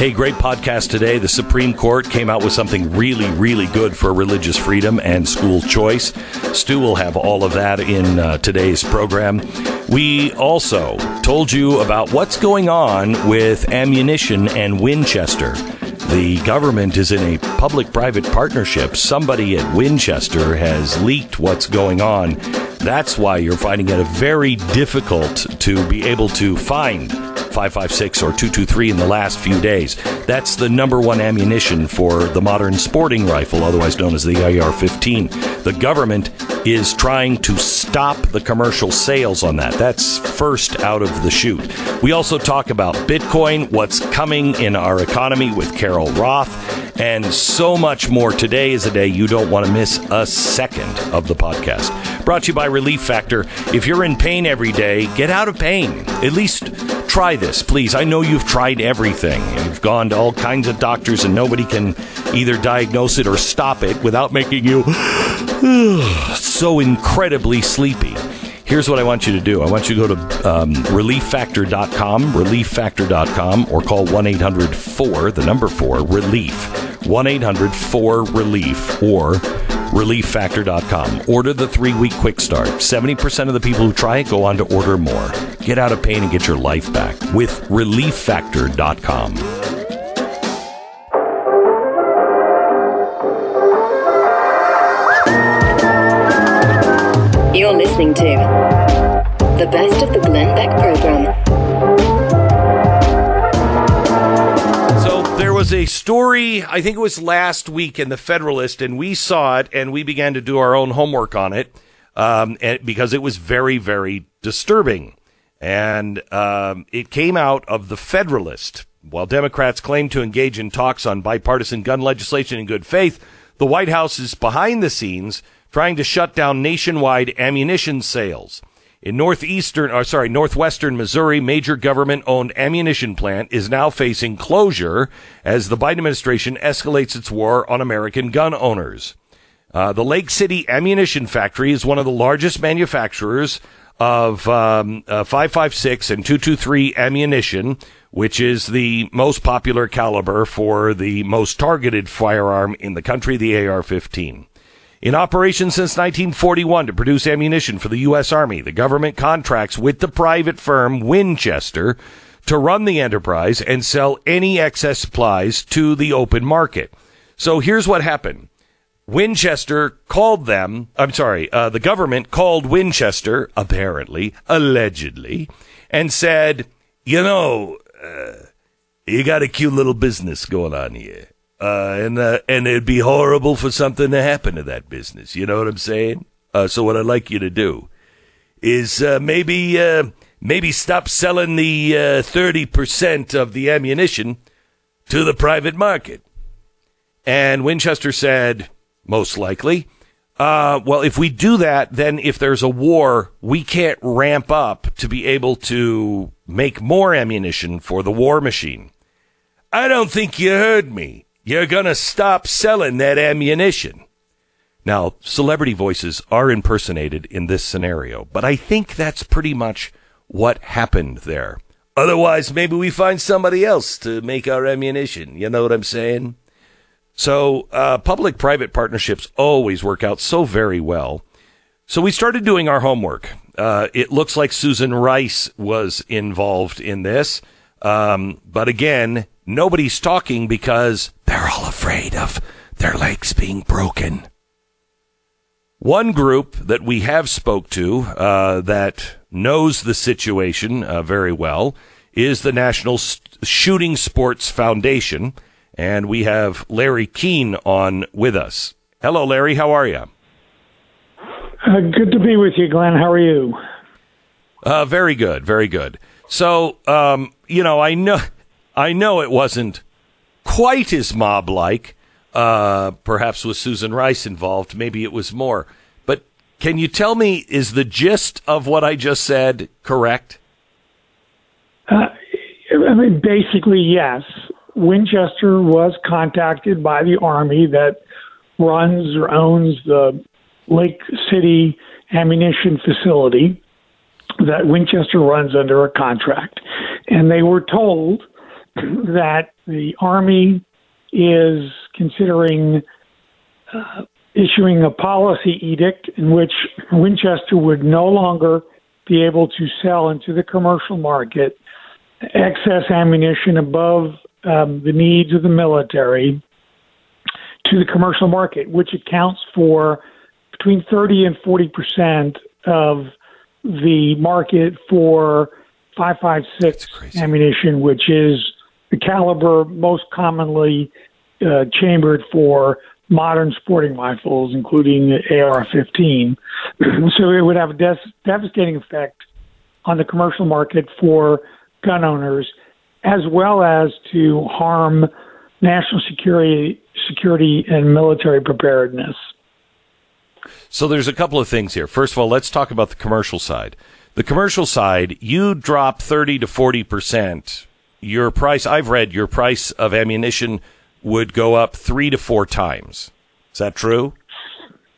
Hey, great podcast today. The Supreme Court came out with something really, really good for religious freedom and school choice. Stu will have all of that in uh, today's program. We also told you about what's going on with ammunition and Winchester. The government is in a public private partnership. Somebody at Winchester has leaked what's going on. That's why you're finding it very difficult to be able to find 556 or 223 in the last few days. That's the number one ammunition for the modern sporting rifle, otherwise known as the AR 15. The government is trying to stop the commercial sales on that. That's first out of the chute. We also talk about Bitcoin, what's coming in our economy with Carol Roth, and so much more. Today is a day you don't want to miss a second of the podcast. Brought to you by Relief Factor. If you're in pain every day, get out of pain. At least try this, please. I know you've tried everything. You've gone to all kinds of doctors, and nobody can either diagnose it or stop it without making you so incredibly sleepy. Here's what I want you to do. I want you to go to um, relieffactor.com, relieffactor.com, or call 1 800 4, the number 4, relief. 1 800 4 relief, or relieffactor.com. Order the three week quick start. 70% of the people who try it go on to order more. Get out of pain and get your life back with relieffactor.com. You're listening to the best of the Glenn Beck program. Was a story, I think it was last week in the Federalist, and we saw it and we began to do our own homework on it um, and, because it was very, very disturbing. And um, it came out of the Federalist. While Democrats claim to engage in talks on bipartisan gun legislation in good faith, the White House is behind the scenes trying to shut down nationwide ammunition sales. In northeastern, or sorry, northwestern Missouri, major government-owned ammunition plant is now facing closure as the Biden administration escalates its war on American gun owners. Uh, the Lake City Ammunition Factory is one of the largest manufacturers of um, uh, 556 and 223 ammunition, which is the most popular caliber for the most targeted firearm in the country, the AR-15. In operation since 1941 to produce ammunition for the U.S. Army, the government contracts with the private firm Winchester to run the enterprise and sell any excess supplies to the open market. So here's what happened. Winchester called them, I'm sorry, uh, the government called Winchester, apparently, allegedly, and said, you know, uh, you got a cute little business going on here. Uh, and uh, and it'd be horrible for something to happen to that business. You know what I'm saying? Uh, so what I'd like you to do is uh, maybe uh, maybe stop selling the uh, thirty percent of the ammunition to the private market. And Winchester said, most likely, well, if we do that, then if there's a war, we can't ramp up to be able to make more ammunition for the war machine. I don't think you heard me you're going to stop selling that ammunition. Now, celebrity voices are impersonated in this scenario, but I think that's pretty much what happened there. Otherwise, maybe we find somebody else to make our ammunition. You know what I'm saying? So, uh, public private partnerships always work out so very well. So, we started doing our homework. Uh, it looks like Susan Rice was involved in this. Um, but again, nobody's talking because they're all afraid of their legs being broken. One group that we have spoke to uh, that knows the situation uh, very well is the National Shooting Sports Foundation, and we have Larry Keane on with us. Hello, Larry. How are you? Uh, good to be with you, Glenn. How are you? Uh, very good. Very good. So, um, you know, I know, I know it wasn't quite as mob like. Uh, perhaps with Susan Rice involved, maybe it was more. But can you tell me, is the gist of what I just said correct? Uh, I mean, basically, yes. Winchester was contacted by the Army that runs or owns the Lake City ammunition facility that Winchester runs under a contract. And they were told that the Army is considering uh, issuing a policy edict in which Winchester would no longer be able to sell into the commercial market excess ammunition above um, the needs of the military to the commercial market, which accounts for between 30 and 40 percent of the market for 5.56 ammunition, which is the caliber most commonly uh, chambered for modern sporting rifles, including the AR-15. so it would have a des- devastating effect on the commercial market for gun owners, as well as to harm national security, security and military preparedness. So there's a couple of things here. First of all, let's talk about the commercial side. The commercial side, you drop 30 to 40 percent. Your price, I've read, your price of ammunition would go up three to four times. Is that true?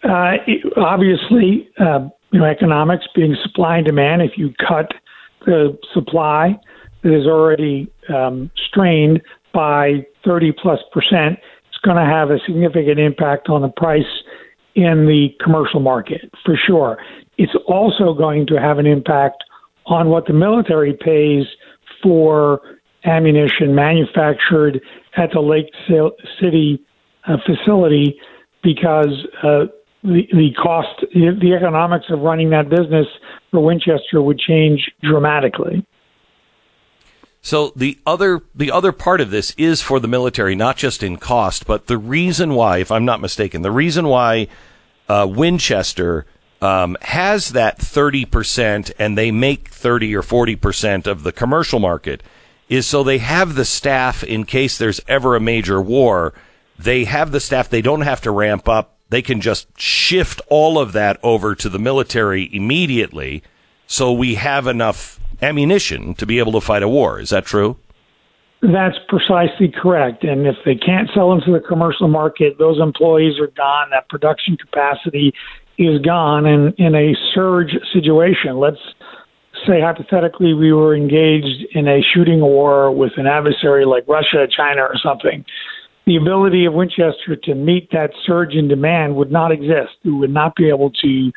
Uh, obviously, uh, you know, economics being supply and demand. If you cut the supply that is already um, strained by 30 plus percent, it's going to have a significant impact on the price in the commercial market for sure. It's also going to have an impact on what the military pays for ammunition manufactured at the Lake City uh, facility because uh, the, the cost, the economics of running that business for Winchester would change dramatically. So the other the other part of this is for the military, not just in cost, but the reason why, if I'm not mistaken, the reason why uh, Winchester um, has that 30% and they make 30 or 40% of the commercial market is so they have the staff in case there's ever a major war. They have the staff. They don't have to ramp up. They can just shift all of that over to the military immediately. So we have enough ammunition to be able to fight a war. Is that true? That's precisely correct. And if they can't sell into the commercial market, those employees are gone. That production capacity is gone. And in a surge situation, let's say hypothetically we were engaged in a shooting war with an adversary like Russia, China, or something, the ability of Winchester to meet that surge in demand would not exist. We would not be able to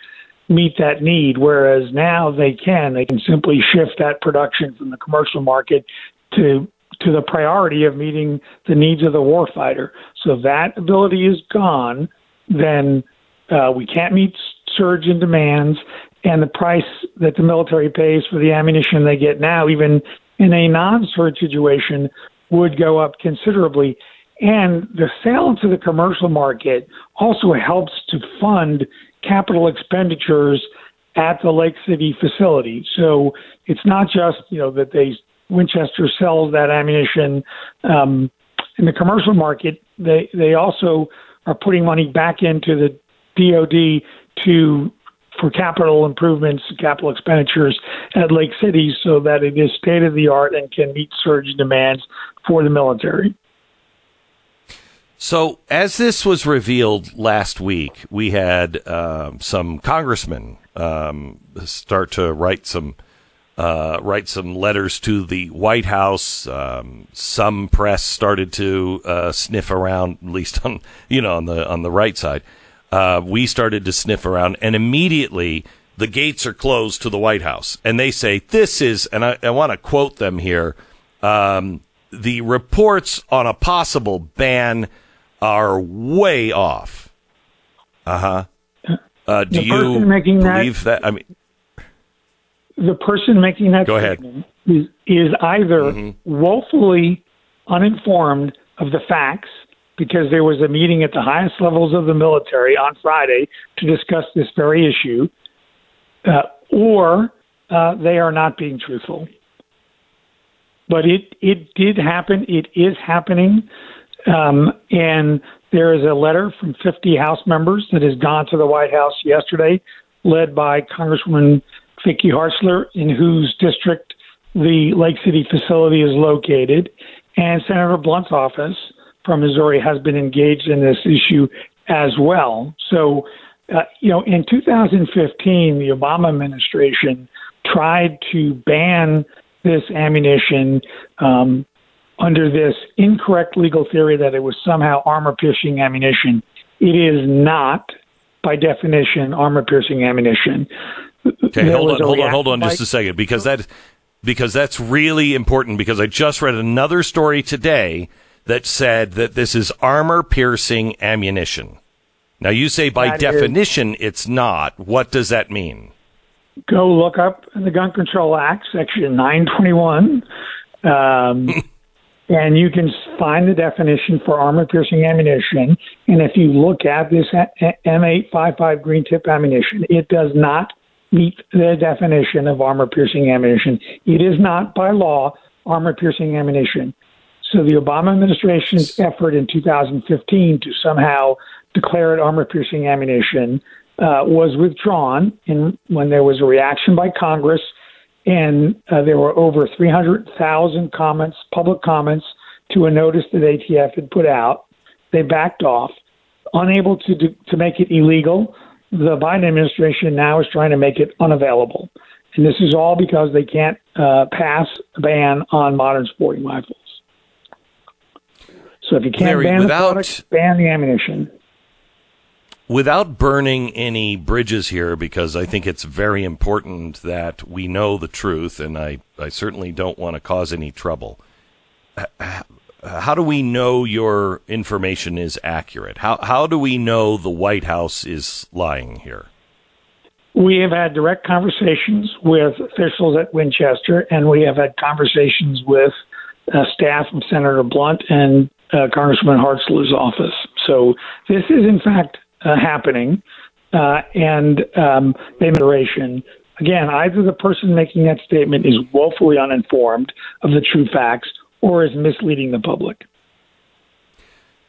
meet that need. Whereas now they can. They can simply shift that production from the commercial market to to the priority of meeting the needs of the warfighter. So that ability is gone. Then uh, we can't meet surge in demands, and the price that the military pays for the ammunition they get now, even in a non-surge situation, would go up considerably. And the sale into the commercial market also helps to fund capital expenditures at the Lake City facility. So it's not just you know that they Winchester sells that ammunition um, in the commercial market. They they also are putting money back into the DoD to for capital improvements, capital expenditures at Lake City, so that it is state of the art and can meet surge demands for the military. So, as this was revealed last week, we had um, some congressmen um, start to write some uh, write some letters to the White House. Um, some press started to uh, sniff around, at least on you know on the on the right side. Uh, we started to sniff around, and immediately the gates are closed to the White House, and they say this is, and I, I want to quote them here. Um, the reports on a possible ban are way off. Uh-huh. Uh, do you believe that, that? I mean, the person making that Go ahead. Is, is either mm-hmm. woefully uninformed of the facts because there was a meeting at the highest levels of the military on Friday to discuss this very issue, uh, or uh, they are not being truthful. But it it did happen. It is happening. Um, and there is a letter from 50 House members that has gone to the White House yesterday, led by Congresswoman Vicky Hartzler, in whose district the Lake City facility is located. And Senator Blunt's office from Missouri has been engaged in this issue as well. So, uh, you know, in 2015, the Obama administration tried to ban this ammunition um, under this incorrect legal theory that it was somehow armor piercing ammunition. It is not, by definition, armor piercing ammunition. Okay, there hold on, hold on, hold on just a second, because that because that's really important. Because I just read another story today that said that this is armor piercing ammunition. Now you say by that definition is, it's not. What does that mean? Go look up in the Gun Control Act, Section 921. Um, and you can find the definition for armor piercing ammunition. And if you look at this M855 green tip ammunition, it does not meet the definition of armor piercing ammunition. It is not by law armor piercing ammunition. So the Obama administration's effort in 2015 to somehow declare it armor piercing ammunition uh, was withdrawn in, when there was a reaction by Congress and uh, there were over 300,000 comments, public comments, to a notice that ATF had put out. They backed off, unable to do, to make it illegal. The Biden administration now is trying to make it unavailable, and this is all because they can't uh, pass a ban on modern sporting rifles. So if you can't Larry, ban without, the product, ban the ammunition without burning any bridges here, because I think it's very important that we know the truth, and I, I certainly don't want to cause any trouble. How do we know your information is accurate? How, how do we know the White House is lying here? We have had direct conversations with officials at Winchester, and we have had conversations with uh, staff from Senator Blunt and uh, Congressman Hartzler's office. So this is, in fact, uh, happening, uh, and um, Again, either the person making that statement is woefully uninformed of the true facts or is misleading the public.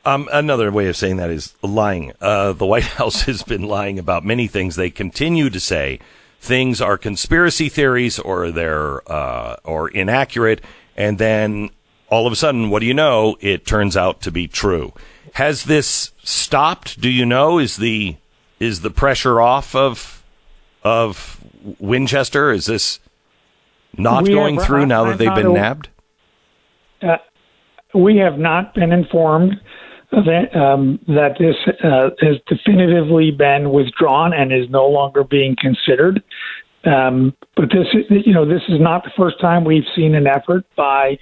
Um, another way of saying that is lying. Uh, the White House has been lying about many things. They continue to say things are conspiracy theories or they're uh, or inaccurate, and then all of a sudden, what do you know? It turns out to be true. Has this stopped? Do you know? Is the is the pressure off of of Winchester? Is this not we going have, through now that they've been nabbed? Uh, we have not been informed that um, that this uh, has definitively been withdrawn and is no longer being considered. Um, but this, you know, this is not the first time we've seen an effort by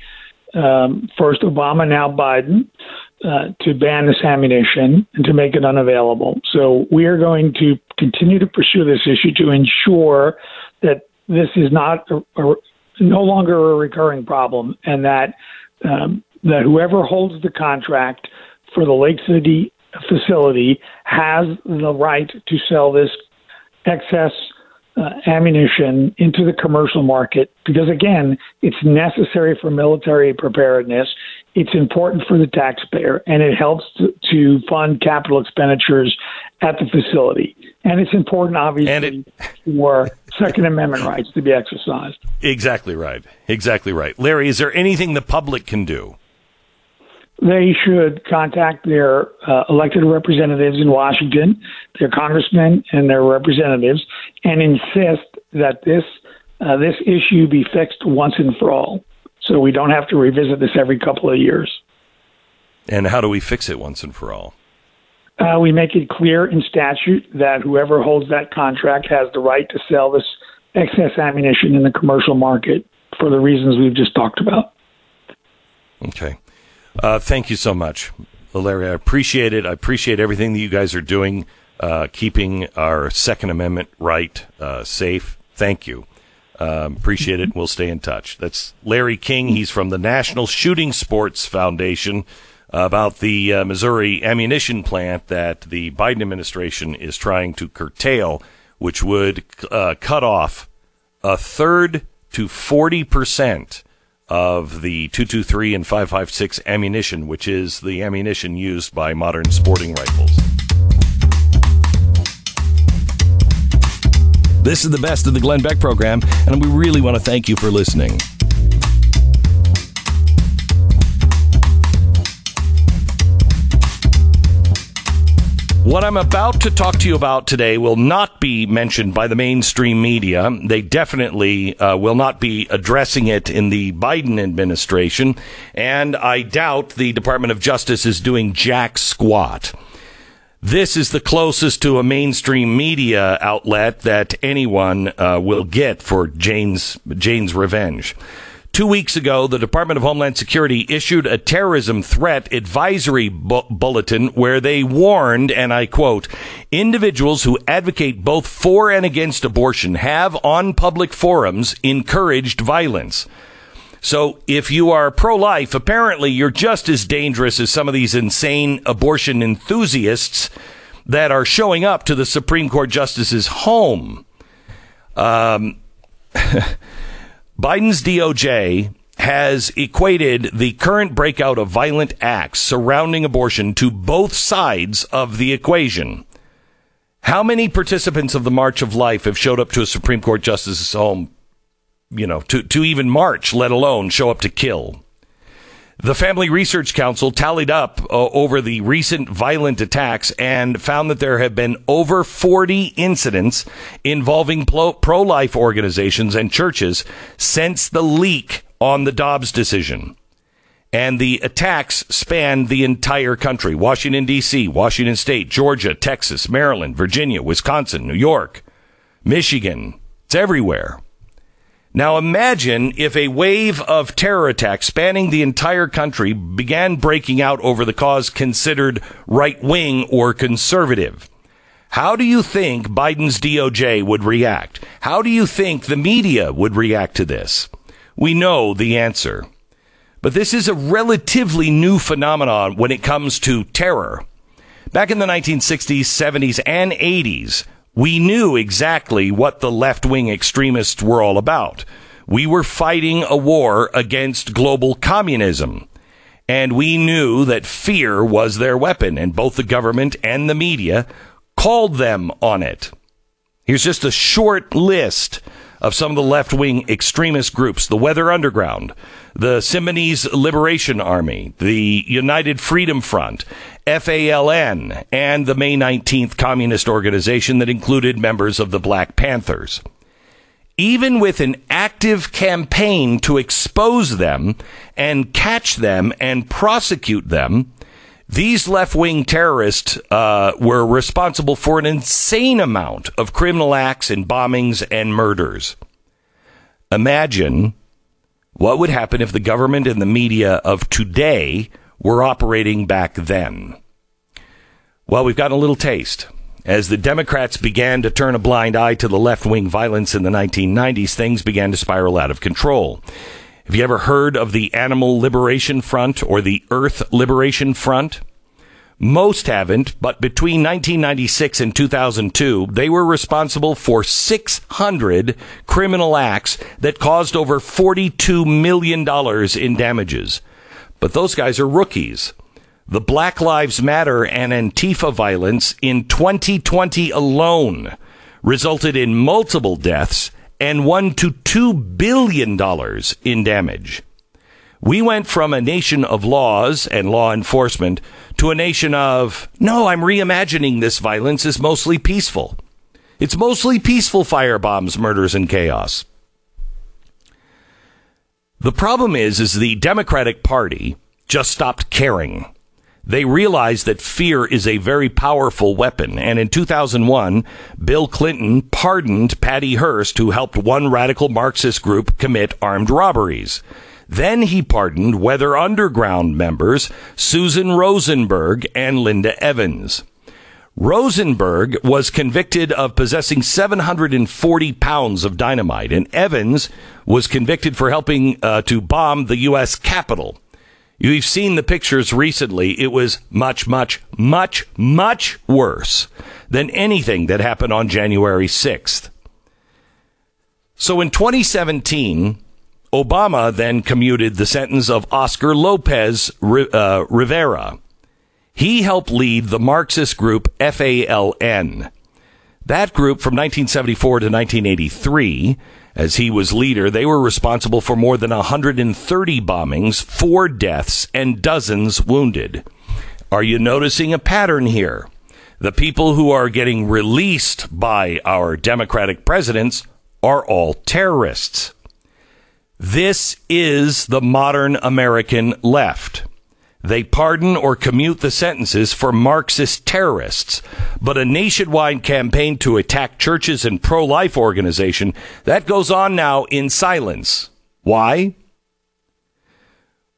um, first Obama, now Biden, uh, to ban this ammunition and to make it unavailable. So we are going to continue to pursue this issue to ensure that this is not a, a, no longer a recurring problem, and that um, that whoever holds the contract for the Lake City facility has the right to sell this excess uh, ammunition into the commercial market because, again, it's necessary for military preparedness. It's important for the taxpayer, and it helps to, to fund capital expenditures at the facility. And it's important, obviously, it, for Second Amendment rights to be exercised. Exactly right. Exactly right. Larry, is there anything the public can do? They should contact their uh, elected representatives in Washington, their congressmen and their representatives, and insist that this uh, this issue be fixed once and for all, so we don't have to revisit this every couple of years. And how do we fix it once and for all? Uh, we make it clear in statute that whoever holds that contract has the right to sell this excess ammunition in the commercial market for the reasons we've just talked about. Okay. Uh, thank you so much, Larry. I appreciate it. I appreciate everything that you guys are doing, uh, keeping our Second Amendment right uh, safe. Thank you. Um, appreciate it. We'll stay in touch. That's Larry Keane. He's from the National Shooting Sports Foundation about the uh, Missouri ammunition plant that the Biden administration is trying to curtail, which would uh, cut off a third to 40 percent of the 223 and 556 ammunition, which is the ammunition used by modern sporting rifles. This is the best of the Glenn Beck program, and we really want to thank you for listening. What I'm about to talk to you about today will not be mentioned by the mainstream media. They definitely uh, will not be addressing it in the Biden administration, and I doubt the Department of Justice is doing jack squat. This is the closest to a mainstream media outlet that anyone uh, will get for Jane's Jane's revenge. Two weeks ago, the Department of Homeland Security issued a terrorism threat advisory bu- bulletin where they warned, and I quote, individuals who advocate both for and against abortion have on public forums encouraged violence. So if you are pro life, apparently you're just as dangerous as some of these insane abortion enthusiasts that are showing up to the Supreme Court justice's home. Um, Biden's DOJ has equated the current breakout of violent acts surrounding abortion to both sides of the equation. How many participants of the March of Life have showed up to a Supreme Court justice's home, you know, to, to even march, let alone show up to kill? The Family Research Council tallied up uh, over the recent violent attacks and found that there have been over 40 incidents involving pro life organizations and churches since the leak on the Dobbs decision. And the attacks spanned the entire country Washington, D.C., Washington State, Georgia, Texas, Maryland, Virginia, Wisconsin, New York, Michigan. It's everywhere. Now imagine if a wave of terror attacks spanning the entire country began breaking out over the cause considered right wing or conservative. How do you think Biden's DOJ would react? How do you think the media would react to this? We know the answer. But this is a relatively new phenomenon when it comes to terror. Back in the 1960s, 70s, and 80s, we knew exactly what the left wing extremists were all about. We were fighting a war against global communism. And we knew that fear was their weapon, and both the government and the media called them on it. Here's just a short list of some of the left wing extremist groups the Weather Underground, the Symbionese Liberation Army, the United Freedom Front, FALN, and the May 19th Communist Organization that included members of the Black Panthers. Even with an active campaign to expose them and catch them and prosecute them, these left wing terrorists uh, were responsible for an insane amount of criminal acts and bombings and murders. Imagine what would happen if the government and the media of today were operating back then. Well, we've gotten a little taste. As the Democrats began to turn a blind eye to the left wing violence in the 1990s, things began to spiral out of control. Have you ever heard of the Animal Liberation Front or the Earth Liberation Front? Most haven't, but between 1996 and 2002, they were responsible for 600 criminal acts that caused over $42 million in damages. But those guys are rookies. The Black Lives Matter and Antifa violence in 2020 alone resulted in multiple deaths and one to two billion dollars in damage. We went from a nation of laws and law enforcement to a nation of, no, I'm reimagining this violence is mostly peaceful. It's mostly peaceful firebombs, murders, and chaos. The problem is, is the Democratic Party just stopped caring. They realized that fear is a very powerful weapon. And in 2001, Bill Clinton pardoned Patty Hearst, who helped one radical Marxist group commit armed robberies. Then he pardoned Weather Underground members Susan Rosenberg and Linda Evans. Rosenberg was convicted of possessing 740 pounds of dynamite, and Evans was convicted for helping uh, to bomb the U.S. Capitol. You've seen the pictures recently. It was much, much, much, much worse than anything that happened on January 6th. So in 2017, Obama then commuted the sentence of Oscar Lopez uh, Rivera. He helped lead the Marxist group FALN. That group from 1974 to 1983, as he was leader, they were responsible for more than 130 bombings, four deaths, and dozens wounded. Are you noticing a pattern here? The people who are getting released by our Democratic presidents are all terrorists. This is the modern American left. They pardon or commute the sentences for Marxist terrorists. But a nationwide campaign to attack churches and pro life organization, that goes on now in silence. Why?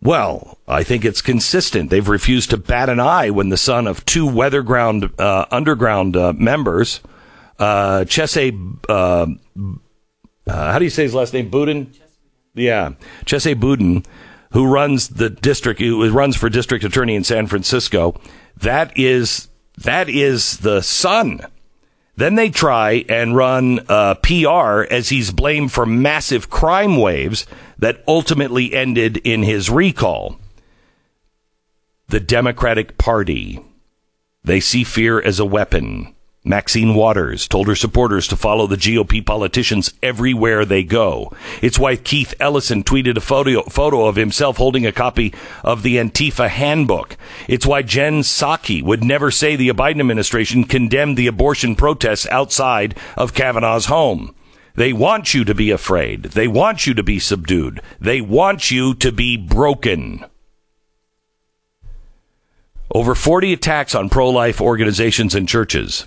Well, I think it's consistent. They've refused to bat an eye when the son of two Weatherground uh, underground uh, members, uh, uh, uh, how do you say his last name? Boudin? Yeah, Chesa Boudin who runs the district, who runs for district attorney in San Francisco. That is that is the son. Then they try and run uh, PR as he's blamed for massive crime waves that ultimately ended in his recall. The Democratic Party. They see fear as a weapon. Maxine Waters told her supporters to follow the GOP politicians everywhere they go. It's why Keith Ellison tweeted a photo, photo of himself holding a copy of the Antifa handbook. It's why Jen Psaki would never say the Biden administration condemned the abortion protests outside of Kavanaugh's home. They want you to be afraid. They want you to be subdued. They want you to be broken. Over 40 attacks on pro life organizations and churches.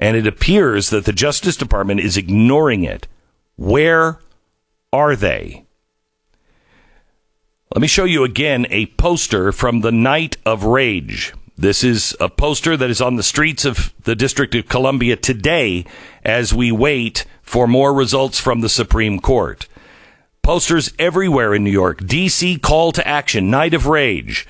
And it appears that the Justice Department is ignoring it. Where are they? Let me show you again a poster from the Night of Rage. This is a poster that is on the streets of the District of Columbia today as we wait for more results from the Supreme Court. Posters everywhere in New York. DC call to action. Night of Rage.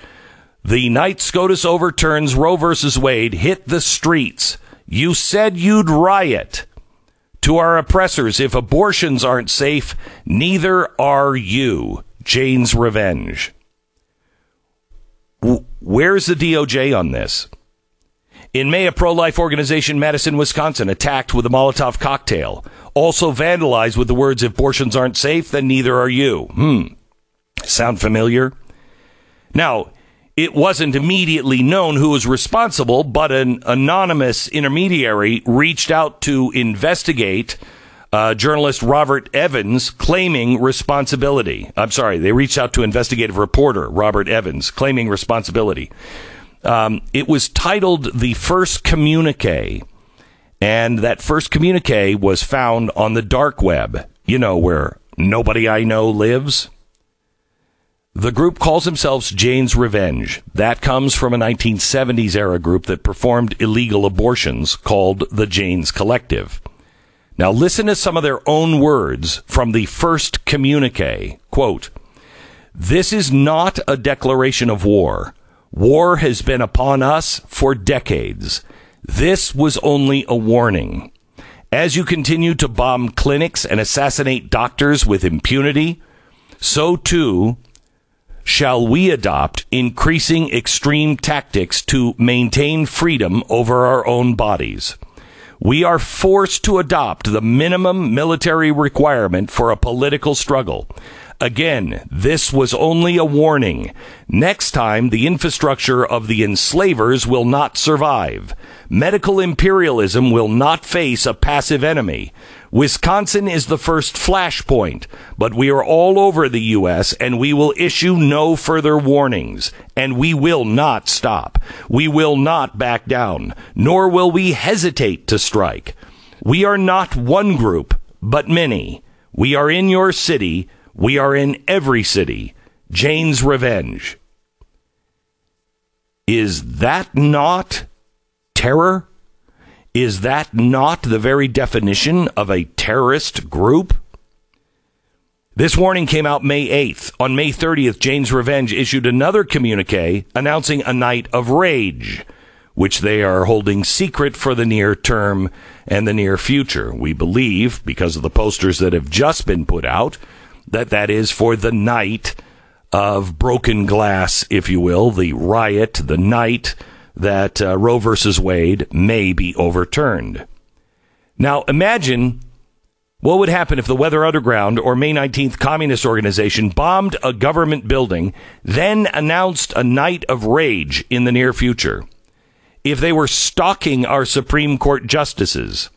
The night SCOTUS overturns Roe versus Wade hit the streets. You said you'd riot. To our oppressors, if abortions aren't safe, neither are you. Jane's Revenge. Where's the DOJ on this? In May, a pro life organization, Madison, Wisconsin, attacked with a Molotov cocktail. Also vandalized with the words, if abortions aren't safe, then neither are you. Hmm. Sound familiar? Now, it wasn't immediately known who was responsible, but an anonymous intermediary reached out to investigate uh, journalist Robert Evans claiming responsibility. I'm sorry, they reached out to investigative reporter Robert Evans claiming responsibility. Um, it was titled The First Communique, and that first communique was found on the dark web, you know, where nobody I know lives. The group calls themselves Jane's Revenge. That comes from a 1970s era group that performed illegal abortions called the Jane's Collective. Now listen to some of their own words from the first communique. Quote, This is not a declaration of war. War has been upon us for decades. This was only a warning. As you continue to bomb clinics and assassinate doctors with impunity, so too shall we adopt increasing extreme tactics to maintain freedom over our own bodies. We are forced to adopt the minimum military requirement for a political struggle. Again, this was only a warning. Next time, the infrastructure of the enslavers will not survive. Medical imperialism will not face a passive enemy. Wisconsin is the first flashpoint, but we are all over the U.S. and we will issue no further warnings. And we will not stop. We will not back down, nor will we hesitate to strike. We are not one group, but many. We are in your city we are in every city. Jane's Revenge. Is that not terror? Is that not the very definition of a terrorist group? This warning came out May 8th. On May 30th, Jane's Revenge issued another communique announcing a night of rage, which they are holding secret for the near term and the near future. We believe, because of the posters that have just been put out, that that is for the night of broken glass, if you will, the riot, the night that uh, Roe versus Wade may be overturned. Now, imagine what would happen if the Weather Underground or May 19th Communist Organization bombed a government building, then announced a night of rage in the near future? If they were stalking our Supreme Court justices,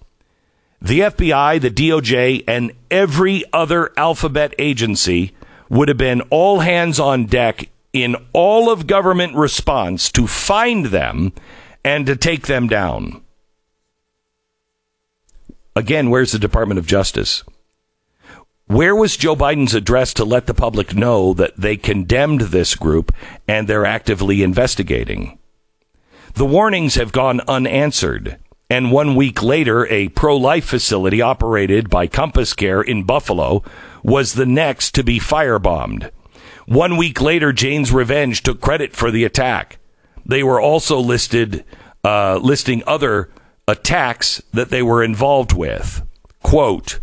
the FBI, the DOJ, and every other alphabet agency would have been all hands on deck in all of government response to find them and to take them down. Again, where's the Department of Justice? Where was Joe Biden's address to let the public know that they condemned this group and they're actively investigating? The warnings have gone unanswered. And one week later, a pro life facility operated by Compass Care in Buffalo was the next to be firebombed. One week later, Jane's Revenge took credit for the attack. They were also listed, uh, listing other attacks that they were involved with. Quote,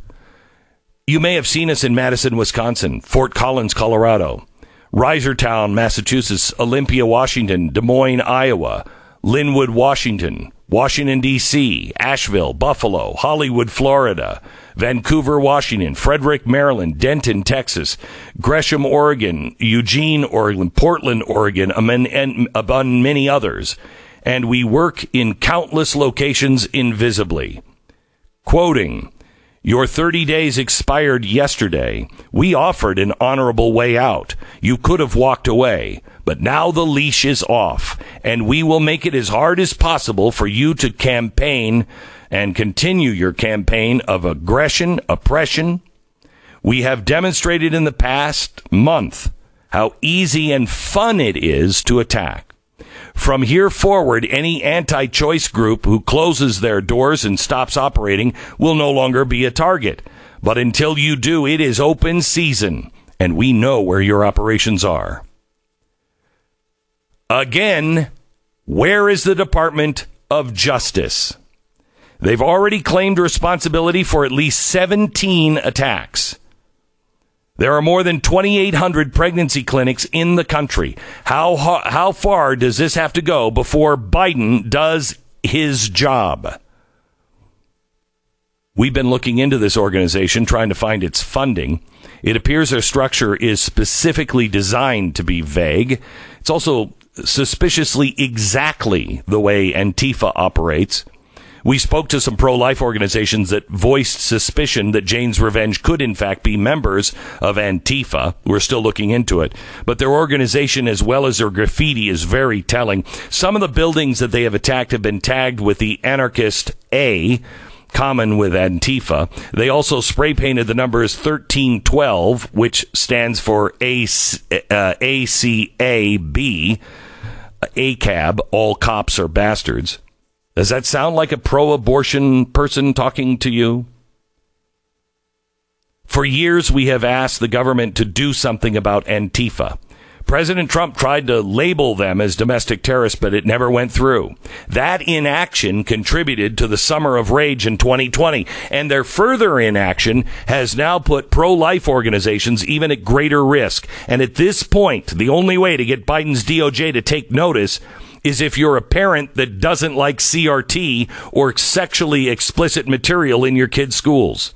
you may have seen us in Madison, Wisconsin, Fort Collins, Colorado, Reisterstown, Massachusetts, Olympia, Washington, Des Moines, Iowa, Lynnwood, Washington, Washington, D.C., Asheville, Buffalo, Hollywood, Florida, Vancouver, Washington, Frederick, Maryland, Denton, Texas, Gresham, Oregon, Eugene, Oregon, Portland, Oregon, among many others and we work in countless locations invisibly. Quoting, your 30 days expired yesterday. We offered an honorable way out. You could have walked away, but now the leash is off, and we will make it as hard as possible for you to campaign and continue your campaign of aggression, oppression. We have demonstrated in the past month how easy and fun it is to attack. From here forward, any anti choice group who closes their doors and stops operating will no longer be a target. But until you do, it is open season, and we know where your operations are. Again, where is the Department of Justice? They've already claimed responsibility for at least 17 attacks. There are more than 2,800 pregnancy clinics in the country. How, how far does this have to go before Biden does his job? We've been looking into this organization, trying to find its funding. It appears their structure is specifically designed to be vague. It's also suspiciously exactly the way Antifa operates. We spoke to some pro life organizations that voiced suspicion that Jane's Revenge could, in fact, be members of Antifa. We're still looking into it. But their organization, as well as their graffiti, is very telling. Some of the buildings that they have attacked have been tagged with the anarchist A common with Antifa. They also spray painted the numbers 1312, which stands for uh, ACAB, ACAB, all cops are bastards. Does that sound like a pro abortion person talking to you? For years, we have asked the government to do something about Antifa. President Trump tried to label them as domestic terrorists, but it never went through. That inaction contributed to the summer of rage in 2020, and their further inaction has now put pro-life organizations even at greater risk. And at this point, the only way to get Biden's DOJ to take notice is if you're a parent that doesn't like CRT or sexually explicit material in your kids' schools.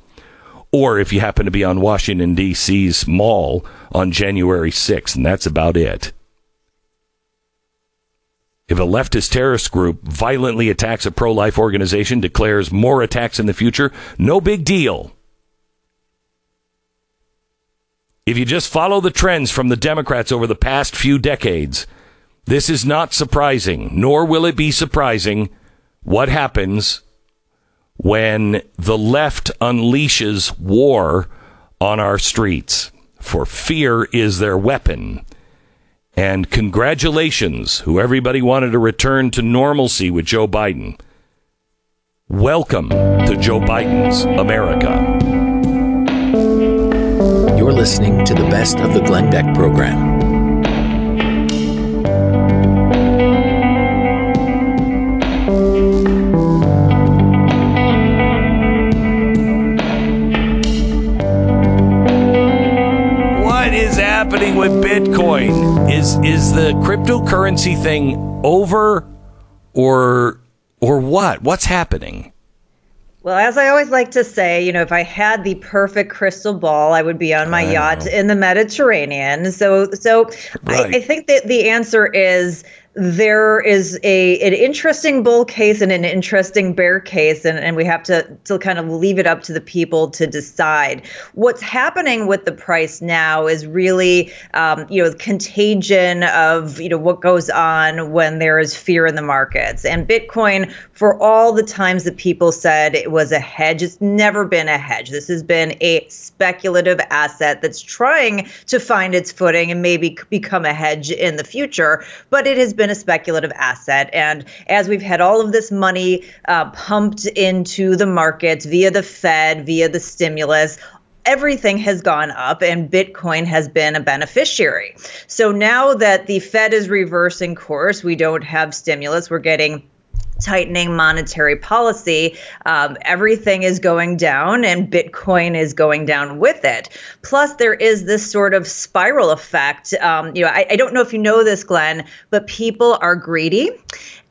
Or if you happen to be on Washington, D.C.'s mall on January 6th, and that's about it. If a leftist terrorist group violently attacks a pro life organization, declares more attacks in the future, no big deal. If you just follow the trends from the Democrats over the past few decades, this is not surprising, nor will it be surprising what happens when the left unleashes war on our streets. For fear is their weapon. And congratulations, who everybody wanted to return to normalcy with Joe Biden. Welcome to Joe Biden's America. You're listening to the best of the Glenn Beck program. Is is the cryptocurrency thing over or or what? What's happening? Well, as I always like to say, you know, if I had the perfect crystal ball, I would be on my yacht in the Mediterranean. So, so right. I, I think that the answer is there is a an interesting bull case and an interesting bear case and, and we have to to kind of leave it up to the people to decide. What's happening with the price now is really um, you know contagion of you know what goes on when there is fear in the markets. And bitcoin for all the times that people said it was a hedge it's never been a hedge. This has been a speculative asset that's trying to find its footing and maybe become a hedge in the future but it has been been a speculative asset. And as we've had all of this money uh, pumped into the markets via the Fed, via the stimulus, everything has gone up and Bitcoin has been a beneficiary. So now that the Fed is reversing course, we don't have stimulus, we're getting tightening monetary policy, um, everything is going down and Bitcoin is going down with it. Plus, there is this sort of spiral effect. Um, you know, I, I don't know if you know this, Glenn, but people are greedy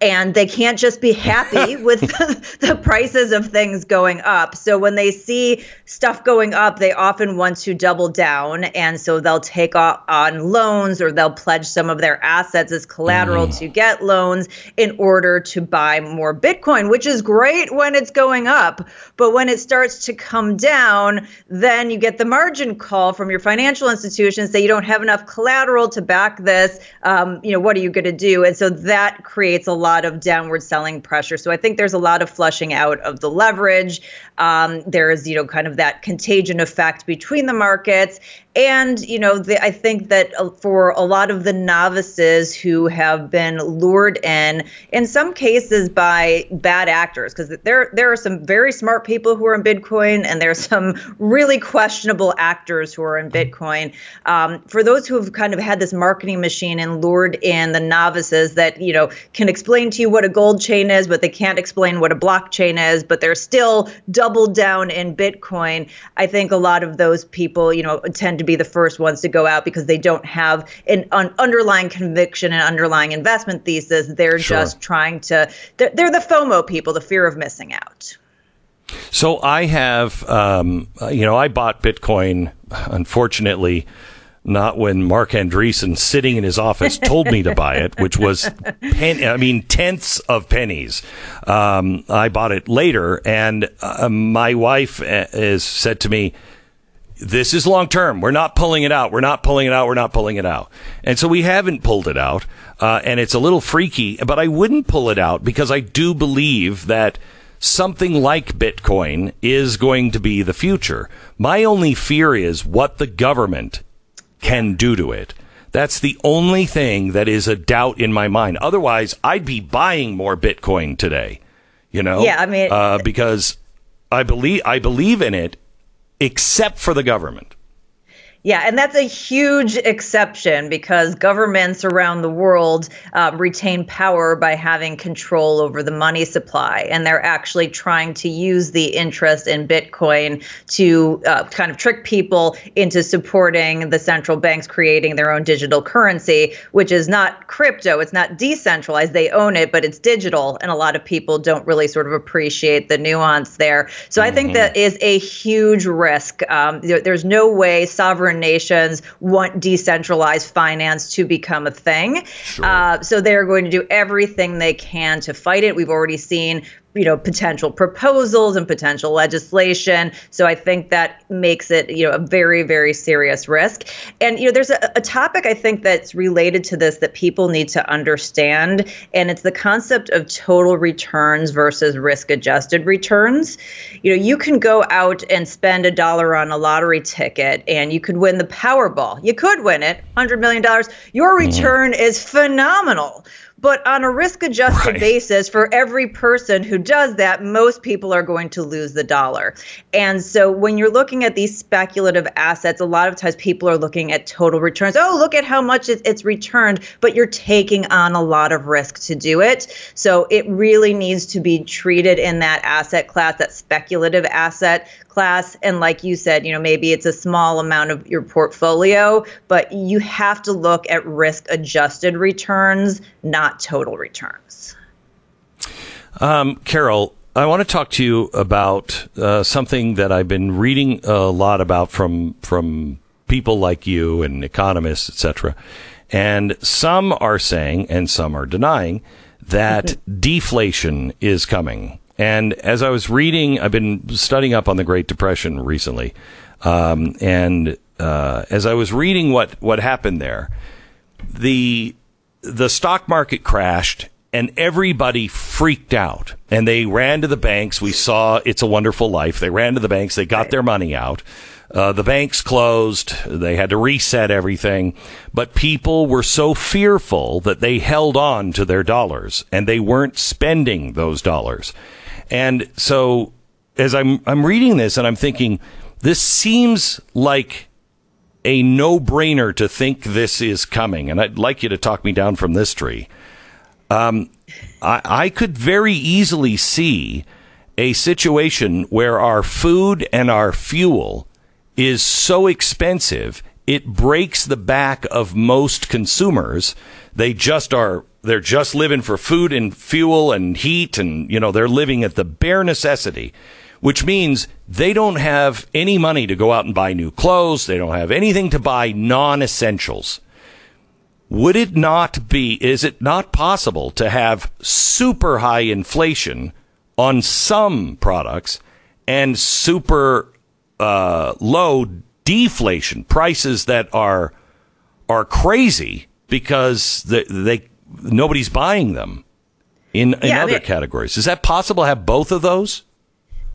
and they can't just be happy with the, prices of things going up. So when they see stuff going up, they often want to double down. And so they'll take on loans or they'll pledge some of their assets as collateral mm. to get loans in order to buy more Bitcoin, which is great when it's going up. But when it starts to come down, then you get the margin call from your financial institutions say you don't have enough collateral to back this. Um, you know, what are you going to do? And so that creates a lot lot of downward selling pressure. So I think there's a lot of flushing out of the leverage. Um, there is, you know, kind of that contagion effect between the markets. And, you know, the, I think that uh, for a lot of the novices who have been lured in, in some cases by bad actors, because there, there are some very smart people who are in Bitcoin and there are some really questionable actors who are in Bitcoin. Um, for those who have kind of had this marketing machine and lured in the novices that, you know, can explain to you what a gold chain is, but they can't explain what a blockchain is, but they're still doubled down in Bitcoin. I think a lot of those people, you know, tend to to be the first ones to go out because they don't have an, an underlying conviction and underlying investment thesis. They're sure. just trying to, they're, they're the FOMO people, the fear of missing out. So I have, um, you know, I bought Bitcoin, unfortunately, not when Marc Andreessen sitting in his office told me to buy it, which was, pen, I mean, tenths of pennies. Um, I bought it later, and uh, my wife uh, has said to me, this is long term. We're not pulling it out. We're not pulling it out. We're not pulling it out. And so we haven't pulled it out. Uh, and it's a little freaky, but I wouldn't pull it out because I do believe that something like Bitcoin is going to be the future. My only fear is what the government can do to it. That's the only thing that is a doubt in my mind. Otherwise, I'd be buying more Bitcoin today. You know? Yeah, I mean, uh, because I believe I believe in it except for the government. Yeah, and that's a huge exception because governments around the world uh, retain power by having control over the money supply. And they're actually trying to use the interest in Bitcoin to uh, kind of trick people into supporting the central banks creating their own digital currency, which is not crypto. It's not decentralized. They own it, but it's digital. And a lot of people don't really sort of appreciate the nuance there. So mm-hmm. I think mm-hmm. that is a huge risk. Um, there, there's no way sovereign nations want decentralized finance to become a thing. Sure. Uh, so they're going to do everything they can to fight it. We've already seen you know potential proposals and potential legislation. So i think that makes it you know a very very serious risk. And you know there's a, a, topic i think that's related to this that people need to understand and it's the concept of total returns versus risk adjusted returns. You know you can go out and spend a dollar on a lottery ticket and you could win the powerball. You could win it 100 million dollars. Your mm-hmm. return is phenomenal But on a risk adjusted Right. basis, for every person who does that, most people are going to lose the dollar. And so when you're looking at these speculative assets, a lot of times people are looking at total returns. Oh, look at how much it's returned, but you're taking on a lot of risk to do it. So it really needs to be treated in that asset class, that speculative asset class. And like you said, you know, maybe it's a small amount of your portfolio, but you have to look at risk adjusted returns, not total returns. Um, Carol, I want to talk to you about uh, something that I've been reading a lot about from from people like you and economists, etc. And some are saying, and some are denying, that deflation is coming. And as I was reading, I've been studying up on the Great Depression recently, um, and uh, as I was reading what what happened there, the the stock market crashed and everybody freaked out and they ran to the banks. We saw It's a Wonderful Life. They ran to the banks. They got their money out. Uh, the banks closed. They had to reset everything. But people were so fearful that they held on to their dollars and they weren't spending those dollars. And so as I'm, I'm reading this and I'm thinking, this seems like a no brainer to think this is coming. And I'd like you to talk me down from this tree. Um, I, I could very easily see a situation where our food and our fuel is so expensive it breaks the back of most consumers. They just are they're just living for food and fuel and heat and you know they're living at the bare necessity which means they don't have any money to go out and buy new clothes. They don't have anything to buy non essentials. Would it not be, is it not possible to have super high inflation on some products and super uh, low deflation, prices that are, are crazy because they, they nobody's buying them in, in Yeah, I other mean- categories? Is that possible to have both of those?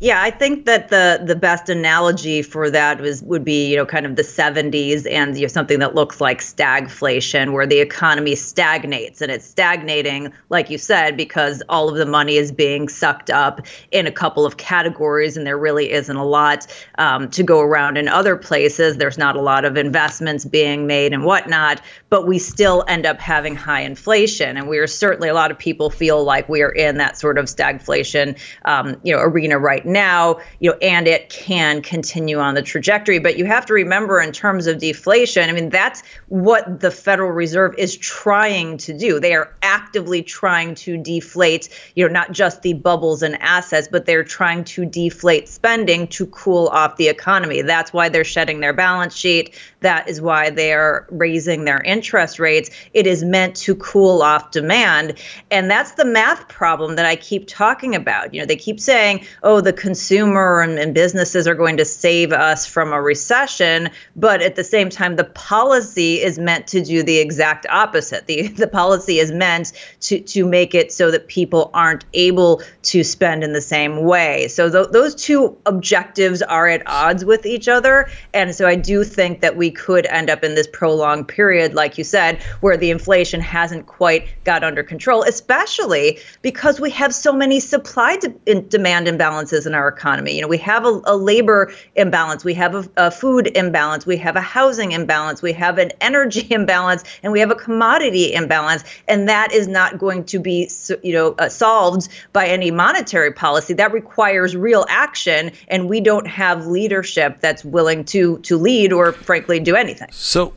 Yeah, I think that the the best analogy for that was would be you know kind of the 70s and you know, something that looks like stagflation, where the economy stagnates and it's stagnating, like you said, because all of the money is being sucked up in a couple of categories, and there really isn't a lot um, to go around in other places. There's not a lot of investments being made and whatnot, but we still end up having high inflation, and we are certainly a lot of people feel like we are in that sort of stagflation, um, you know, arena right now, you know, and it can continue on the trajectory. But you have to remember, in terms of deflation, I mean, that's what the Federal Reserve is trying to do. They are actively trying to deflate, you know, not just the bubbles and assets, but they're trying to deflate spending to cool off the economy. That's why they're shedding their balance sheet. That is why they are raising their interest rates. It is meant to cool off demand. And that's the math problem that I keep talking about. You know, they keep saying, oh, the consumer and, and businesses are going to save us from a recession. But at the same time, the policy is meant to do the exact opposite. The, the policy is meant to, to make it so that people aren't able to spend in the same way. So th- those two objectives are at odds with each other. And so I do think that we could end up in this prolonged period, like you said, where the inflation hasn't quite got under control, especially because we have so many supply de- demand imbalances in our economy. You know, we have a, a labor imbalance, we have a, a food imbalance, we have a housing imbalance, we have an energy imbalance, and we have a commodity imbalance. And that is not going to be, you know, uh, solved by any monetary policy. That requires real action, and we don't have leadership that's willing to to lead or, frankly, do anything. So,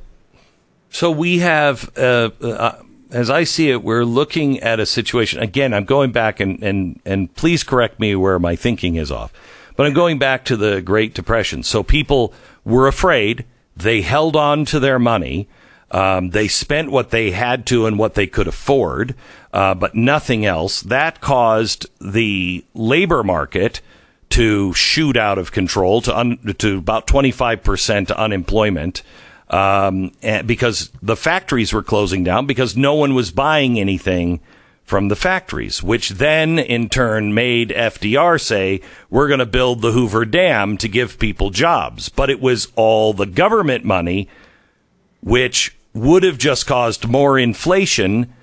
so we have, uh, uh, as I see it, we're looking at a situation. Again, I'm going back and and and please correct me where my thinking is off, but I'm going back to the Great Depression. So people were afraid. They held on to their money. Um, they spent what they had to and what they could afford, uh, but nothing else. That caused the labor market to shoot out of control to un- to about 25% unemployment um, and because the factories were closing down because no one was buying anything from the factories, which then in turn made FDR say, we're going to build the Hoover Dam to give people jobs. But it was all the government money, which would have just caused more inflation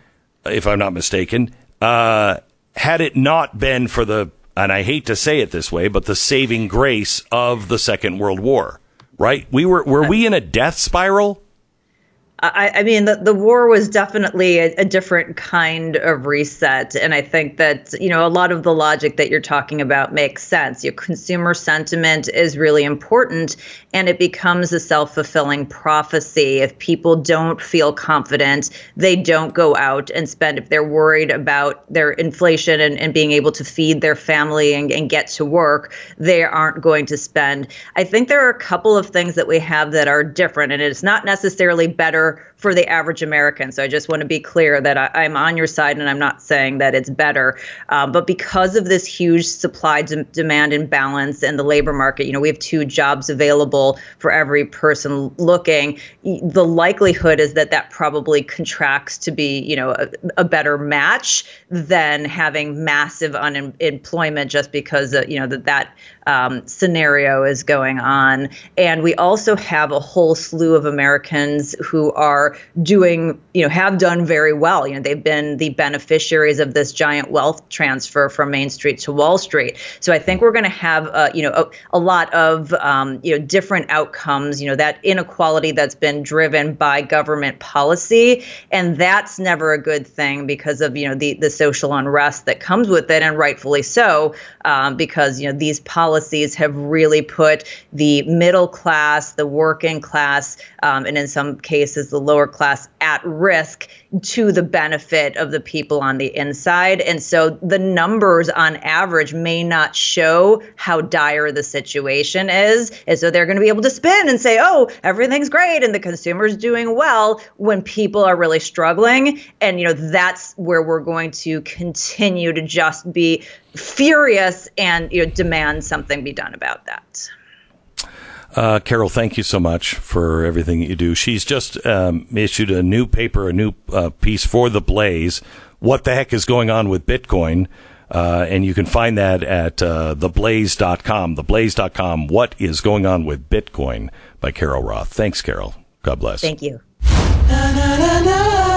if I'm not mistaken. Uh, had it not been for the, and I hate to say it this way, but the saving grace of the Second World War, right? We were were we in a death spiral? I, I, mean, the, the war was definitely a, a, different kind of reset. And I think that, you know, a lot of the logic that you're talking about makes sense. Your consumer sentiment is really important and it becomes a self fulfilling prophecy. If people don't feel confident, they don't go out and spend. If they're worried about their inflation and, and being able to feed their family and, and get to work, they aren't going to spend. I think there are a couple of things that we have that are different, and it's not necessarily better are for the average American. So I just want to be clear that I, am on your side and I'm not saying that it's better. Um, but because of this huge supply de- demand imbalance in the labor market, you know, we have two jobs available for every person looking. The likelihood is that that probably contracts to be, you know, a, a better match than having massive unemployment just because, of, you know, that that um, scenario is going on. And we also have a whole slew of Americans who are doing, you know, have done very well. You know, they've been the beneficiaries of this giant wealth transfer from Main Street to Wall Street. So I think we're going to have, uh, you know, a, a lot of, um, you know, different outcomes. You know, that inequality that's been driven by government policy, and that's never a good thing because of you know the the social unrest that comes with it, and rightfully so, um, because you know these policies have really put the middle class, the working class, um, and in some cases the lower class at risk to the benefit of the people on the inside. And so the numbers on average may not show how dire the situation is. And so they're going to be able to spin and say, oh, everything's great and the consumer's doing well when people are really struggling. And, you know, that's where we're going to continue to just be furious and you know demand something be done about that. Uh, Carol, thank you so much for everything that you do. She's just um, issued a new paper, a new uh, piece for the Blaze. What the heck is going on with Bitcoin? Uh, and you can find that at uh, theblaze.com. Theblaze.com. What is going on with Bitcoin by Carol Roth. Thanks, Carol. God bless. Thank you. Na, na, na,